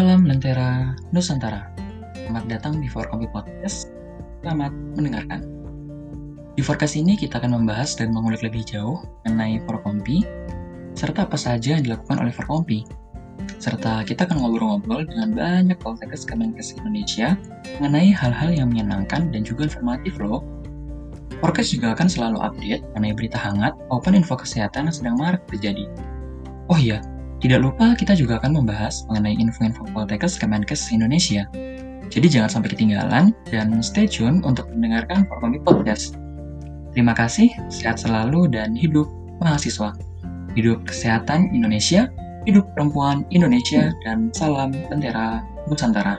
Salam Lentera Nusantara. Selamat datang di Forkompi Podcast. Selamat mendengarkan. Di forecast ini kita akan membahas dan mengulik lebih jauh mengenai Forkompi, serta apa saja yang dilakukan oleh Forkompi. Serta kita akan ngobrol-ngobrol dengan banyak Poltekkes Kemenkes Indonesia mengenai hal-hal yang menyenangkan dan juga informatif loh. Forecast juga akan selalu update mengenai berita hangat maupun info kesehatan yang sedang marak terjadi. Oh iya, tidak lupa kita juga akan membahas mengenai info-info Poltekkes Kemenkes Indonesia. Jadi jangan sampai ketinggalan dan stay tune untuk mendengarkan Forkomi Podcast. Terima kasih, sehat selalu dan hidup mahasiswa. Hidup kesehatan Indonesia, hidup perempuan Indonesia, dan salam bendera Nusantara.